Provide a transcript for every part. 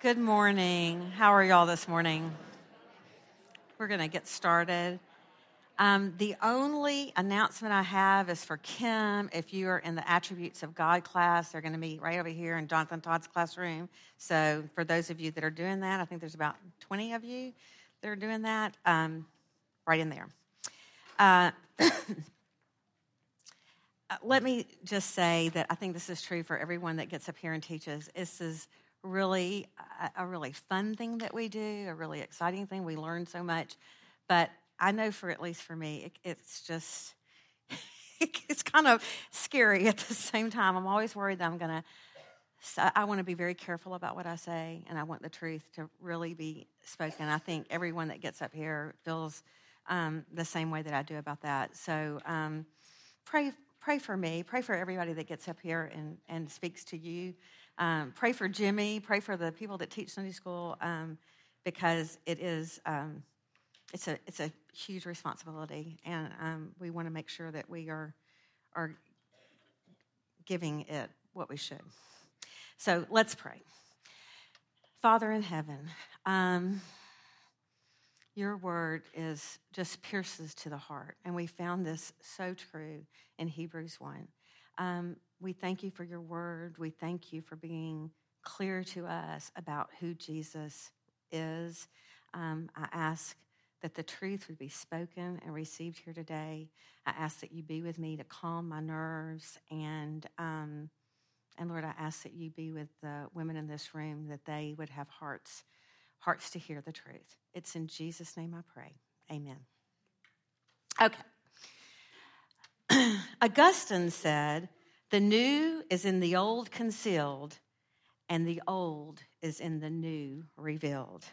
Good morning. How are y'all this morning? We're going to get started. Um, the only announcement I have is for Kim. If you are in the Attributes of God class, they're going to be right over here in Jonathan Todd's classroom. So, for those of you that are doing that, I think there's about 20 of you that are doing that, um, right in there. Uh, uh let me just say that I think this is true for everyone that gets up here and teaches. This is really a, really fun thing that we do, a really exciting thing. We learn so much. But I know for at least for me, it, it's just, it's kind of scary at the same time. I'm always worried that I'm going to, so I want to be very careful about what I say, and I want the truth to really be spoken. I think everyone that gets up here feels um, the same way that I do about that. So um, pray, pray for me. Pray for everybody that gets up here and, and speaks to you. Um, pray for Jimmy. Pray for the people that teach Sunday school um, because it is um, it's a it's a huge responsibility, and um, we want to make sure that we are are giving it what we should. So let's pray. Father in heaven, um, your word is just pierces to the heart, and we found this so true in Hebrews one. Um, we thank you for your word. We thank you for being clear to us about who Jesus is. Um, I ask that the truth would be spoken and received here today. I ask that you be with me to calm my nerves and um, and Lord, I ask that you be with the women in this room that they would have hearts hearts to hear the truth. It's in Jesus' name I pray. Amen. Okay. Augustine said, the new is in the old concealed, and the old is in the new revealed.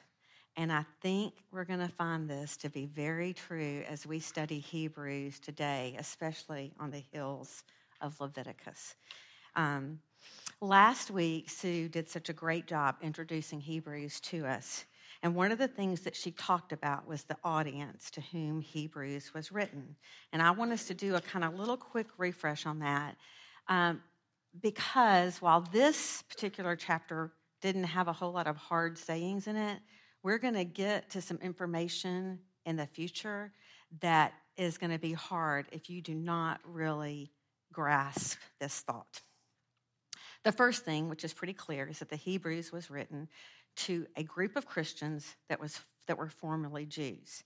And I think we're going to find this to be very true as we study Hebrews today, especially on the hills of Leviticus. Um, last week, Sue did such a great job introducing Hebrews to us. And one of the things that she talked about was the audience to whom Hebrews was written. And I want us to do a kind of little quick refresh on that um, because while this particular chapter didn't have a whole lot of hard sayings in it, we're going to get to some information in the future that is going to be hard if you do not really grasp this thought. The first thing, which is pretty clear, is that the Hebrews was written to a group of Christians that, was, that were formerly Jews.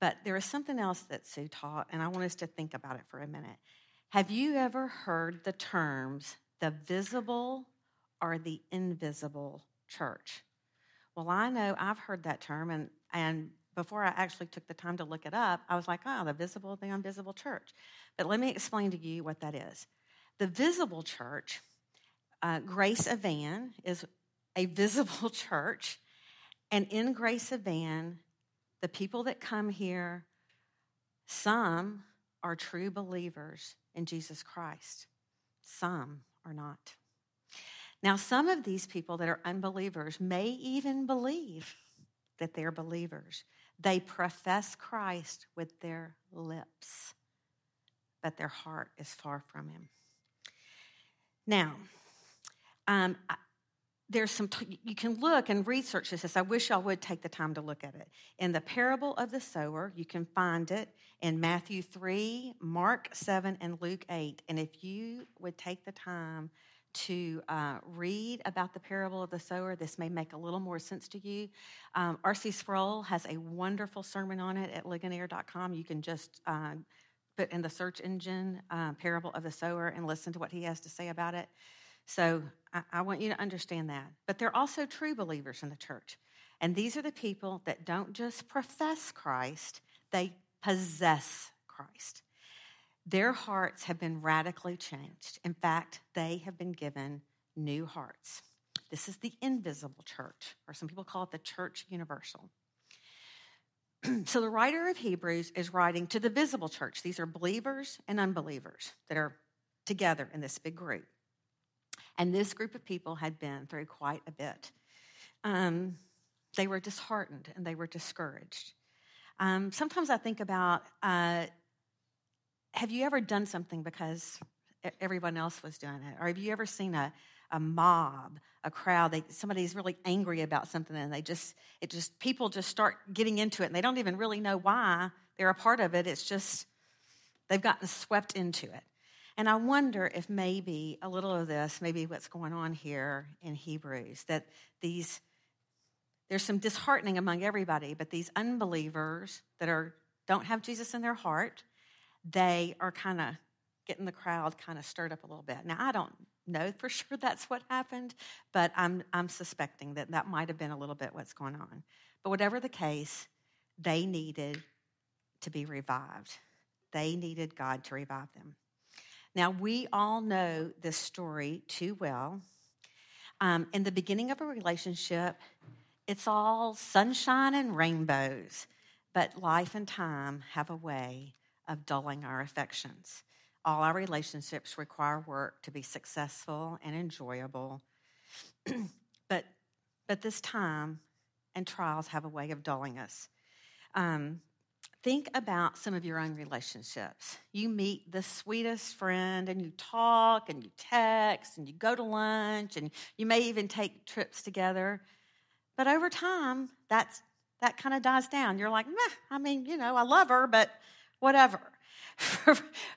But there is something else that Sue taught, and I want us to think about it for a minute. Have you ever heard the terms the visible or the invisible church? Well, I know I've heard that term, and, and before I actually took the time to look it up, I was like, oh, the visible, the invisible church. But let me explain to you what that is. The visible church, uh, Grace Evan, is a visible church. And in Grace Evan, the people that come here, some are true believers in Jesus Christ. Some are not. Now, some of these people that are unbelievers may even believe that they're believers. They profess Christ with their lips, but their heart is far from Him. Now, um, there's some, t- you can look and research this. I wish y'all would take the time to look at it. In the parable of the sower, you can find it in Matthew 3, Mark 7, and Luke 8. And if you would take the time to uh, read about the parable of the sower, this may make a little more sense to you. Um, R.C. Sproul has a wonderful sermon on it at ligonier.com. You can just uh, put in the search engine uh, parable of the sower and listen to what he has to say about it. So I, I want you to understand that. But they're also true believers in the church. And these are the people that don't just profess Christ, they possess Christ. Their hearts have been radically changed. In fact, they have been given new hearts. This is the invisible church, or some people call it the church universal. so the writer of Hebrews is writing to the visible church. These are believers and unbelievers that are together in this big group. And this group of people had been through quite a bit. Um, they were disheartened and they were discouraged. Um, sometimes I think about uh, have you ever done something because everyone else was doing it? Or have you ever seen a, a mob, a crowd. They, somebody's really angry about something and they just, it just, people just start getting into it and they don't even really know why they're a part of it. It's just, they've gotten swept into it. And I wonder if maybe a little of this, maybe what's going on here in Hebrews, that these, there's some disheartening among everybody, but these unbelievers that are, don't have Jesus in their heart, they are kind of getting the crowd kind of stirred up a little bit. Now, I don't know for sure that's what happened, but I'm, I'm suspecting that that might have been a little bit what's going on. But whatever the case, they needed to be revived. They needed God to revive them. Now, we all know this story too well. Um, in the beginning of a relationship, it's all sunshine and rainbows, but life and time have a way of dulling our affections. All our relationships require work to be successful and enjoyable, but, but this time and trials have a way of dulling us. Um, Think about some of your own relationships. You meet the sweetest friend and you talk and you text and you go to lunch and you may even take trips together. But over time, that's, that kind of dies down. You're like, meh, I mean, you know, I love her, but whatever.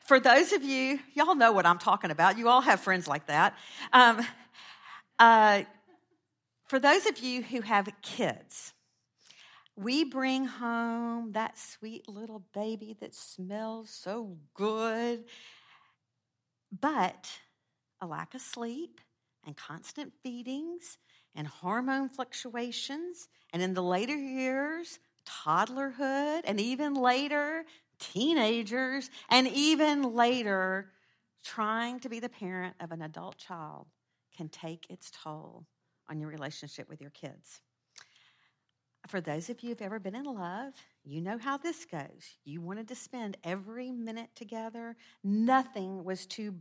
For, those of you, y'all know what I'm talking about. You all have friends like that. Um, uh, for those of you who have kids, we bring home that sweet little baby that smells so good. But a lack of sleep and constant feedings and hormone fluctuations, and in the later years, toddlerhood, and even later, teenagers, and even later, trying to be the parent of an adult child can take its toll on your relationship with your kids for those of you who've ever been in love, you know how this goes. You wanted to spend every minute together. Nothing was too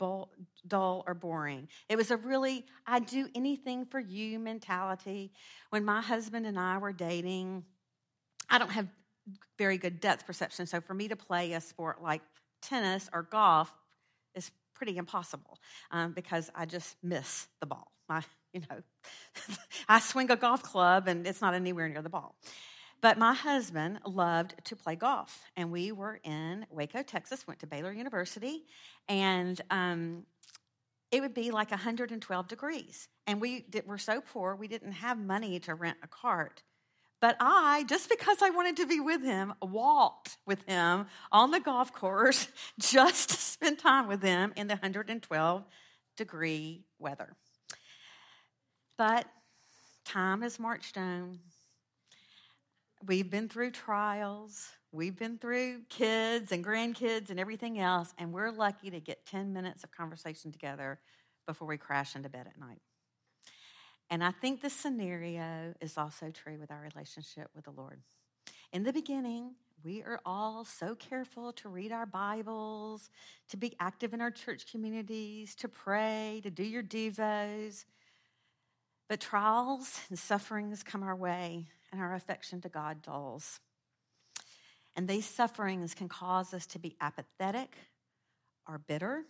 dull or boring. It was a really, I do anything for you mentality. When my husband and I were dating, I don't have very good depth perception. So for me to play a sport like tennis or golf is pretty impossible um, because I just miss the ball. My you know, I swing a golf club and it's not anywhere near the ball. But my husband loved to play golf, and we were in Waco, Texas, went to Baylor University, and um, it would be like 112 degrees. And we did, were so poor, we didn't have money to rent a cart. But I, just because I wanted to be with him, walked with him on the golf course just to spend time with him in the 112 degree weather. But time has marched on. We've been through trials. We've been through kids and grandkids and everything else, and we're lucky to get 10 minutes of conversation together before we crash into bed at night. And I think this scenario is also true with our relationship with the Lord. In the beginning, we are all so careful to read our Bibles, to be active in our church communities, to pray, to do your devos. But trials and sufferings come our way, and our affection to God dulls. And these sufferings can cause us to be apathetic or bitter,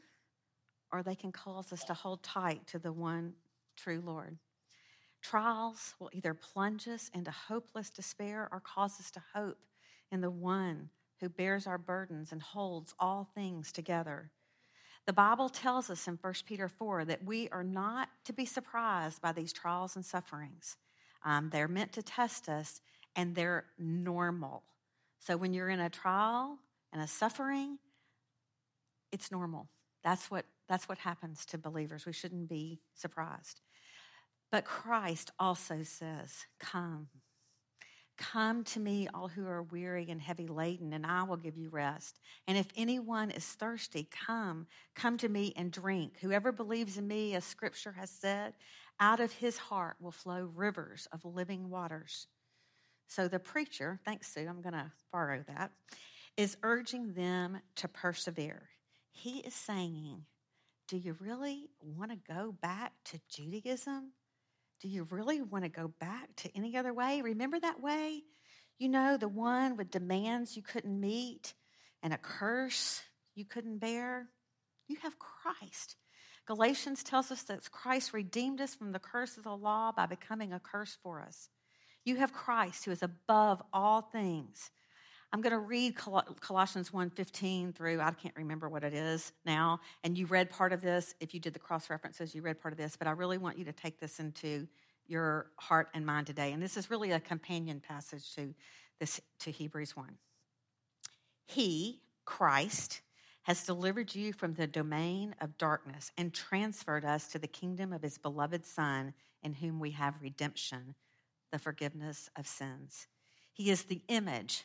or they can cause us to hold tight to the one true Lord. Trials will either plunge us into hopeless despair or cause us to hope in the one who bears our burdens and holds all things together. The Bible tells us in 1 Peter 4 that we are not to be surprised by these trials and sufferings. Um, they're meant to test us, and they're normal. So when you're in a trial and a suffering, it's normal. That's what, that's what happens to believers. We shouldn't be surprised. But Christ also says, Come, Come to me, all who are weary and heavy laden, and I will give you rest. And if anyone is thirsty, come, come to me and drink. Whoever believes in me, as scripture has said, out of his heart will flow rivers of living waters. So the preacher, thanks, Sue, I'm going to borrow that, is urging them to persevere. He is saying, Do you really want to go back to Judaism? Do you really want to go back to any other way? Remember that way? You know, the one with demands you couldn't meet and a curse you couldn't bear? You have Christ. Galatians tells us that Christ redeemed us from the curse of the law by becoming a curse for us. You have Christ who is above all things. I'm going to read Colossians 1:15 through I can't remember what it is now and you read part of this if you did the cross references you read part of this but I really want you to take this into your heart and mind today and this is really a companion passage to this to Hebrews 1. He, Christ, has delivered you from the domain of darkness and transferred us to the kingdom of his beloved Son, in whom we have redemption, the forgiveness of sins. He is the image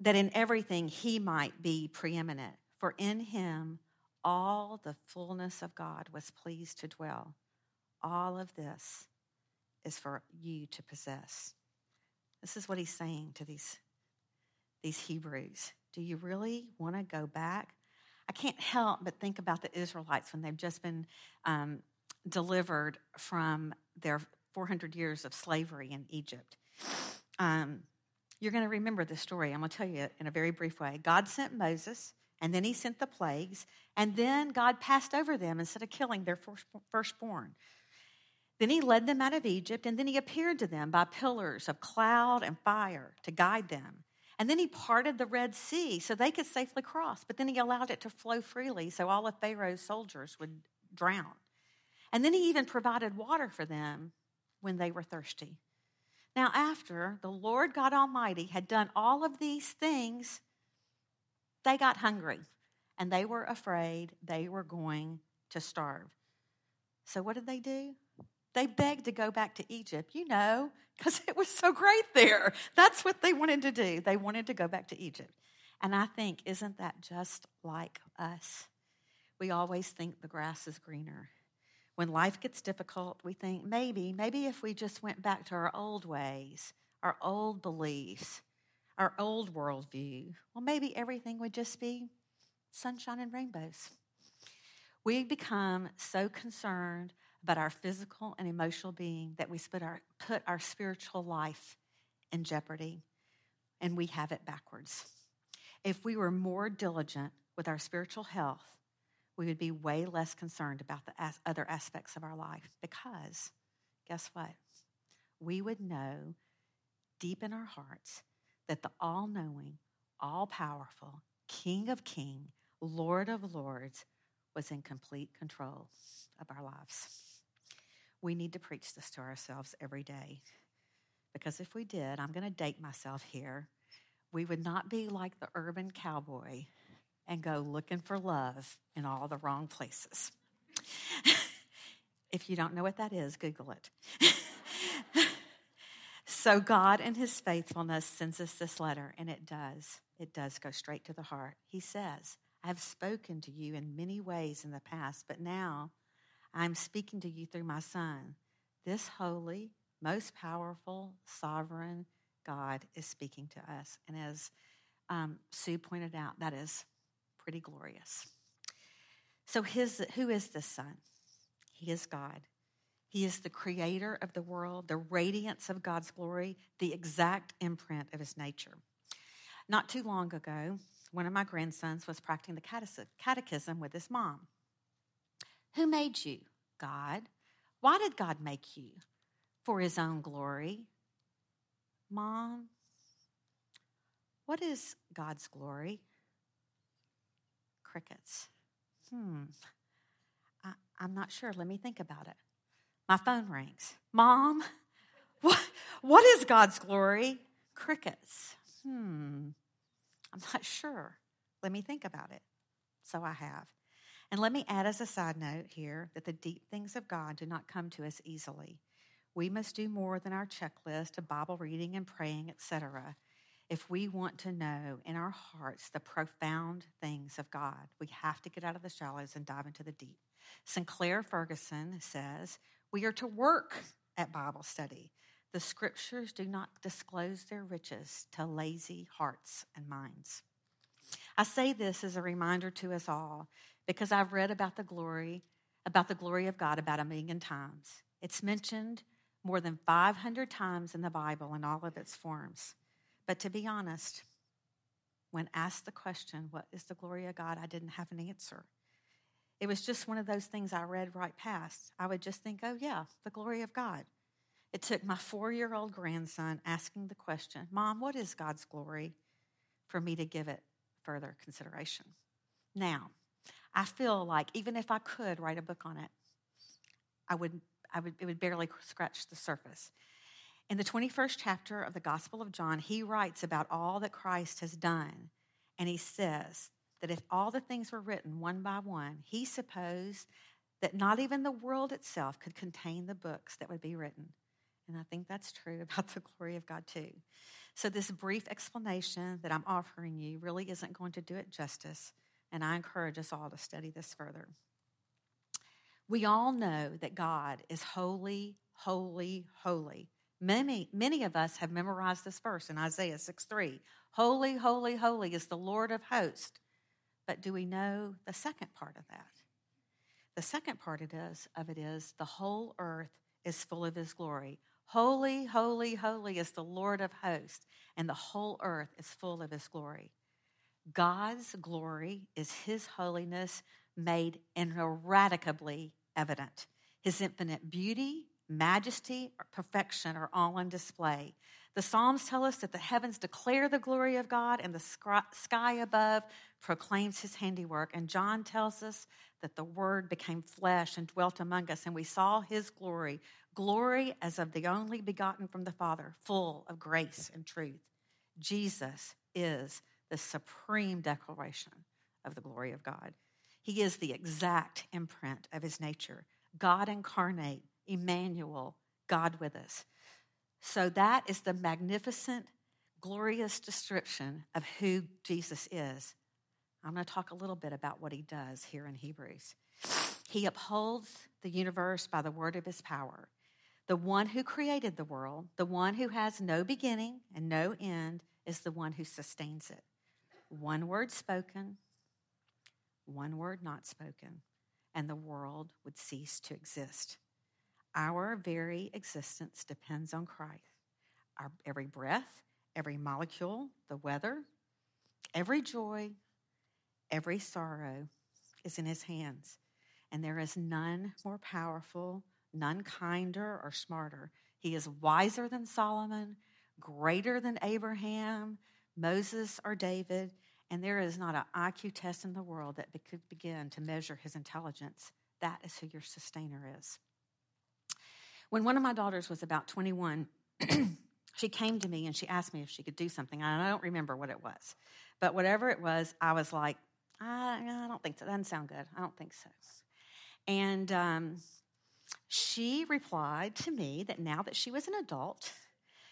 that in everything he might be preeminent. For in him all the fullness of God was pleased to dwell. All of this is for you to possess. This is what he's saying to these, these Hebrews. Do you really want to go back I can't help but think about the Israelites when they've just been um, delivered from their 400 years of slavery in Egypt. Um, you're going to remember this story. I'm going to tell you in a very brief way. God sent Moses, and then he sent the plagues, and then God passed over them instead of killing their firstborn. Then he led them out of Egypt, and then he appeared to them by pillars of cloud and fire to guide them. And then he parted the Red Sea so they could safely cross. But then he allowed it to flow freely so all of Pharaoh's soldiers would drown. And then he even provided water for them when they were thirsty. Now, after the Lord God Almighty had done all of these things, they got hungry and they were afraid they were going to starve. So, what did they do? They begged to go back to Egypt, you know, because it was so great there. That's what they wanted to do. They wanted to go back to Egypt. And I think, isn't that just like us? We always think the grass is greener. When life gets difficult, we think maybe, maybe if we just went back to our old ways, our old beliefs, our old worldview, well, maybe everything would just be sunshine and rainbows. We become so concerned about our physical and emotional being that we put our, put our spiritual life in jeopardy and we have it backwards. If we were more diligent with our spiritual health, we would be way less concerned about the as- other aspects of our life because guess what? We would know deep in our hearts that the all knowing, all powerful King of King, Lord of Lords was in complete control of our lives. We need to preach this to ourselves every day. Because if we did, I'm going to date myself here, we would not be like the urban cowboy and go looking for love in all the wrong places. if you don't know what that is, Google it. so, God, in His faithfulness, sends us this letter, and it does. It does go straight to the heart. He says, I have spoken to you in many ways in the past, but now I'm speaking to you through my Son. This holy, most powerful, sovereign God is speaking to us. And as um, Sue pointed out, that is pretty glorious. So, his, who is this Son? He is God. He is the creator of the world, the radiance of God's glory, the exact imprint of his nature. Not too long ago, one of my grandsons was practicing the catechism with his mom. Who made you? God. Why did God make you? For his own glory. Mom, what is God's glory? Crickets. Hmm. I, am not sure. Let me think about it. My phone rings. Mom, what, what is God's glory? Crickets. Hmm. I'm not sure. Let me think about it. So I have. And let me add as a side note here that the deep things of God do not come to us easily. We must do more than our checklist of Bible reading and praying, etc. if we want to know in our hearts the profound things of God, we have to get out of the shallows and dive into the deep. Sinclair Ferguson says, We are to work at Bible study. The scriptures do not disclose their riches to lazy hearts and minds. I say this as a reminder to us all because I've read about the glory, about the glory of God about a million times. It's mentioned more than 500 times in the Bible in all of its forms. But to be honest, when asked the question, What is the glory of God? I didn't have an answer. It was just one of those things I read right past. I would just think, Oh, yeah, the glory of God. It took my four year old grandson asking the question, Mom, what is God's glory? for me to give it further consideration. Now, I feel like even if I could write a book on it, I would, I would, it would barely scratch the surface. In the 21st chapter of the Gospel of John, he writes about all that Christ has done. And he says that if all the things were written one by one, he supposed that not even the world itself could contain the books that would be written. And I think that's true about the glory of God, too. So, this brief explanation that I'm offering you really isn't going to do it justice. And I encourage us all to study this further. We all know that God is holy, holy, holy. Many, many of us have memorized this verse in Isaiah 6 3. Holy, holy, holy is the Lord of hosts. But do we know the second part of that? The second part it is, of it is the whole earth is full of his glory. Holy, holy, holy is the Lord of hosts, and the whole earth is full of his glory. God's glory is his holiness made ineradicably evident. His infinite beauty, majesty, perfection are all on display. The Psalms tell us that the heavens declare the glory of God and the sky above proclaims his handiwork. And John tells us that the Word became flesh and dwelt among us, and we saw his glory glory as of the only begotten from the Father, full of grace and truth. Jesus is the supreme declaration of the glory of God. He is the exact imprint of his nature. God incarnate, Emmanuel, God with us. So that is the magnificent, glorious description of who Jesus is. I'm going to talk a little bit about what he does here in Hebrews. He upholds the universe by the word of his power. The one who created the world, the one who has no beginning and no end, is the one who sustains it. One word spoken, one word not spoken, and the world would cease to exist. Our very existence depends on Christ. Our every breath, every molecule, the weather, every joy, every sorrow is in his hands. And there is none more powerful, none kinder or smarter. He is wiser than Solomon, greater than Abraham, Moses, or David. And there is not an IQ test in the world that could begin to measure his intelligence. That is who your sustainer is. When one of my daughters was about 21, she came to me and she asked me if she could do something. I don't remember what it was. But whatever it was, I was like, I, I don't think so. That doesn't sound good. I don't think so. And um, she replied to me that now that she was an adult,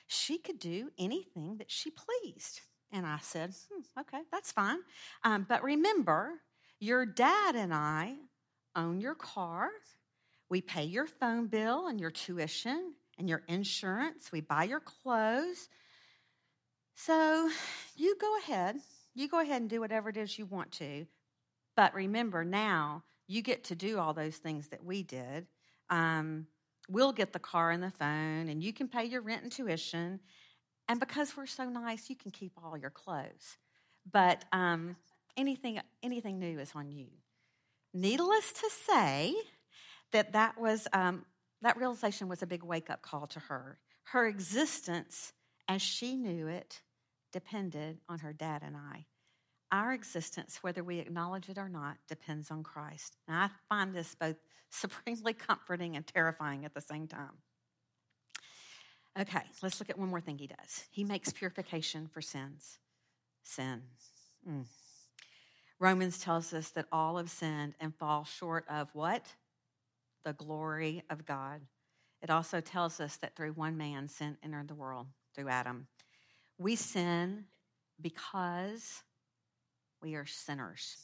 she could do anything that she pleased. And I said, hmm, okay, that's fine. Um, but remember, your dad and I own your car. We pay your phone bill and your tuition and your insurance. We buy your clothes. So you go ahead. You go ahead and do whatever it is you want to. But remember, now you get to do all those things that we did. Um, we'll get the car and the phone, and you can pay your rent and tuition. And because we're so nice, you can keep all your clothes. But um, anything, anything new is on you. Needless to say, that that was um, that realization was a big wake up call to her. Her existence, as she knew it, depended on her dad and I. Our existence, whether we acknowledge it or not, depends on Christ. And I find this both supremely comforting and terrifying at the same time. Okay, let's look at one more thing he does. He makes purification for sins. Sin. Mm. Romans tells us that all have sinned and fall short of what? The glory of God. It also tells us that through one man sin entered the world, through Adam. We sin because we are sinners.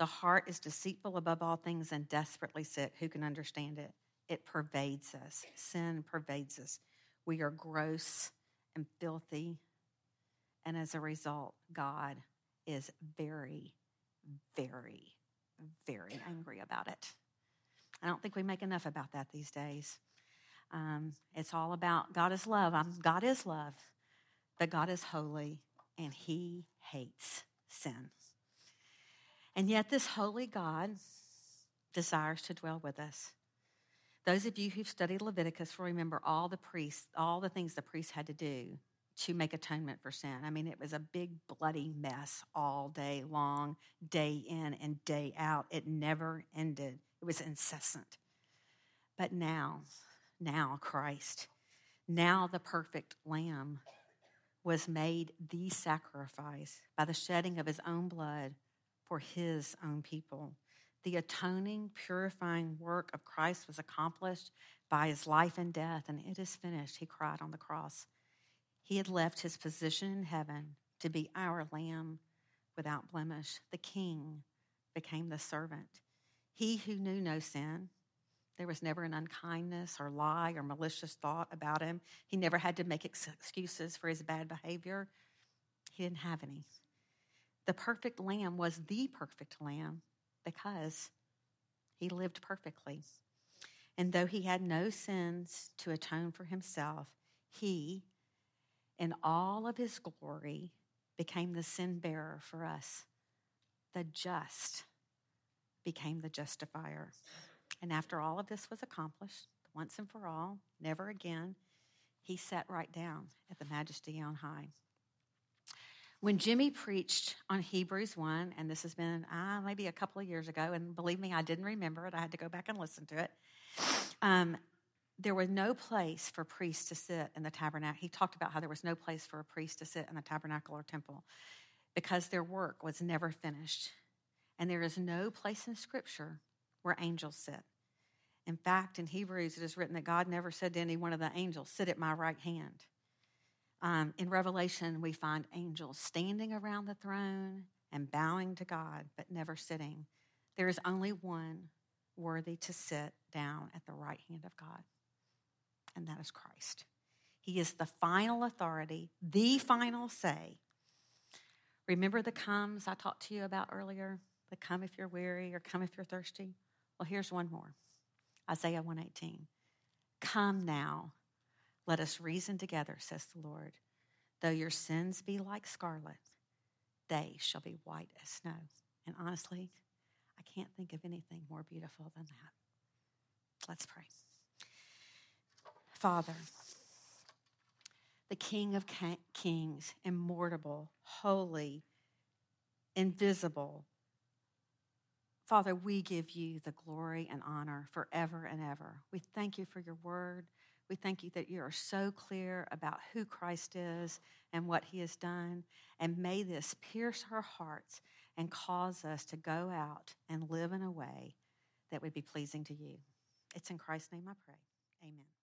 The heart is deceitful above all things and desperately sick. Who can understand it? It pervades us. Sin pervades us. We are gross and filthy. And as a result, God is very, very, very angry about it. I don't think we make enough about that these days. Um, it's all about God is love. I'm, God is love, but God is holy and he hates sin. And yet, this holy God desires to dwell with us. Those of you who've studied Leviticus will remember all the priests, all the things the priests had to do to make atonement for sin. I mean, it was a big, bloody mess all day long, day in and day out. It never ended, it was incessant. But now, now, Christ, now the perfect Lamb was made the sacrifice by the shedding of his own blood for his own people. The atoning, purifying work of Christ was accomplished by his life and death, and it is finished, he cried on the cross. He had left his position in heaven to be our lamb without blemish. The king became the servant. He who knew no sin, there was never an unkindness or lie or malicious thought about him. He never had to make excuses for his bad behavior. He didn't have any. The perfect lamb was the perfect lamb because he lived perfectly. And though he had no sins to atone for himself, he, in all of his glory, became the sin bearer for us. The just became the justifier. And after all of this was accomplished, once and for all, never again, he sat right down at the majesty on high. When Jimmy preached on Hebrews 1, and this has been uh, maybe a couple of years ago, and believe me, I didn't remember it. I had to go back and listen to it. Um, there was no place for priests to sit in the tabernacle. He talked about how there was no place for a priest to sit in the tabernacle or temple because their work was never finished. And there is no place in Scripture where angels sit. In fact, in Hebrews, it is written that God never said to any one of the angels, Sit at my right hand. Um, in Revelation, we find angels standing around the throne and bowing to God, but never sitting. There is only one worthy to sit down at the right hand of God, and that is Christ. He is the final authority, the final say. Remember the comes I talked to you about earlier? Come if you're weary or come if you're thirsty? Well, here's one more. Isaiah 118. Come now, let us reason together, says the Lord. Though your sins be like scarlet, they shall be white as snow. And honestly, I can't think of anything more beautiful than that. Let's pray. Father, the King of kings, immortal, holy, invisible. Father, we give you the glory and honor forever and ever. We thank you for your word. We thank you that you are so clear about who Christ is and what he has done. And may this pierce our hearts and cause us to go out and live in a way that would be pleasing to you. It's in Christ's name I pray. Amen.